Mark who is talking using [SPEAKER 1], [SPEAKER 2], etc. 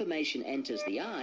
[SPEAKER 1] information enters the eyes,